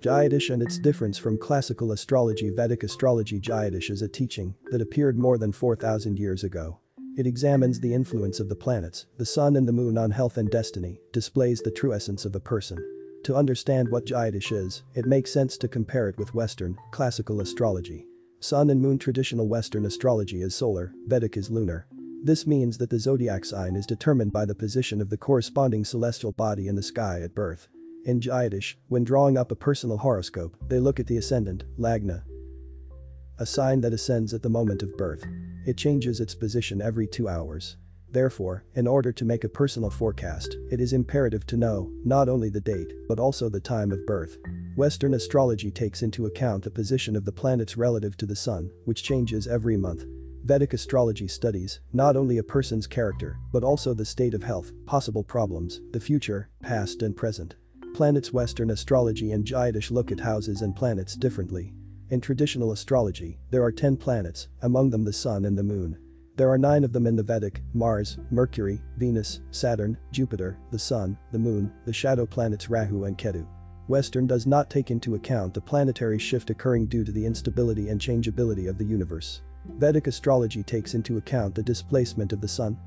Jyotish and its difference from classical astrology Vedic astrology Jyotish is a teaching that appeared more than 4,000 years ago. It examines the influence of the planets, the sun and the moon on health and destiny, displays the true essence of a person. To understand what Jyotish is, it makes sense to compare it with Western, classical astrology. Sun and moon traditional Western astrology is solar, Vedic is lunar. This means that the zodiac sign is determined by the position of the corresponding celestial body in the sky at birth. In Jyotish, when drawing up a personal horoscope, they look at the ascendant, Lagna, a sign that ascends at the moment of birth. It changes its position every two hours. Therefore, in order to make a personal forecast, it is imperative to know not only the date but also the time of birth. Western astrology takes into account the position of the planets relative to the sun, which changes every month. Vedic astrology studies not only a person's character but also the state of health, possible problems, the future, past and present. Planets Western astrology and Jyotish look at houses and planets differently. In traditional astrology, there are 10 planets, among them the sun and the moon. There are 9 of them in the Vedic, Mars, Mercury, Venus, Saturn, Jupiter, the sun, the moon, the shadow planets Rahu and Ketu. Western does not take into account the planetary shift occurring due to the instability and changeability of the universe. Vedic astrology takes into account the displacement of the sun,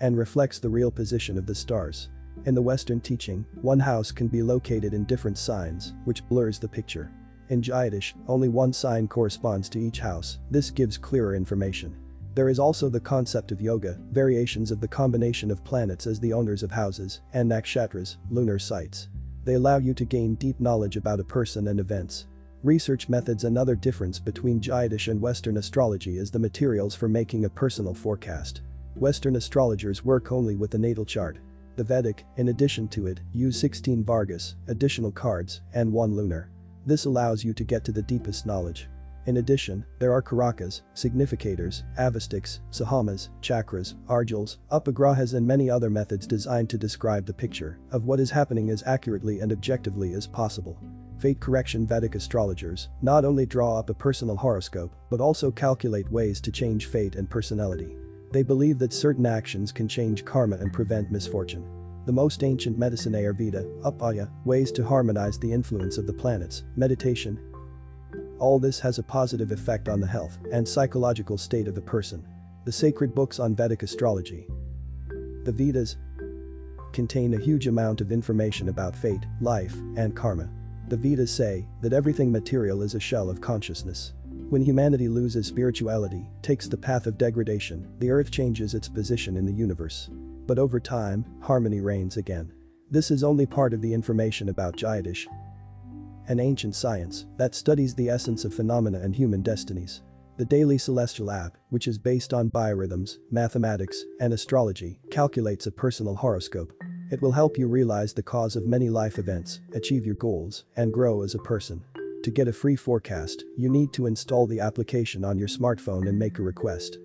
and reflects the real position of the stars. In the Western teaching, one house can be located in different signs, which blurs the picture. In Jyotish, only one sign corresponds to each house, this gives clearer information. There is also the concept of yoga, variations of the combination of planets as the owners of houses, and nakshatras, lunar sites. They allow you to gain deep knowledge about a person and events. Research methods Another difference between Jyotish and Western astrology is the materials for making a personal forecast. Western astrologers work only with the natal chart, the Vedic, in addition to it, use 16 Vargas, additional cards, and 1 lunar. This allows you to get to the deepest knowledge. In addition, there are karakas, significators, avasthas, sahamas, chakras, argalas, upagrahas and many other methods designed to describe the picture of what is happening as accurately and objectively as possible. Fate correction Vedic astrologers not only draw up a personal horoscope but also calculate ways to change fate and personality. They believe that certain actions can change karma and prevent misfortune. The most ancient medicine Ayurveda, Upaya, ways to harmonize the influence of the planets, meditation. All this has a positive effect on the health and psychological state of the person. The sacred books on Vedic astrology. The Vedas contain a huge amount of information about fate, life, and karma. The Vedas say that everything material is a shell of consciousness. When humanity loses spirituality, takes the path of degradation, the earth changes its position in the universe. But over time, harmony reigns again. This is only part of the information about Jyotish, an ancient science that studies the essence of phenomena and human destinies. The Daily Celestial app, which is based on biorhythms, mathematics, and astrology, calculates a personal horoscope. It will help you realize the cause of many life events, achieve your goals, and grow as a person. To get a free forecast, you need to install the application on your smartphone and make a request.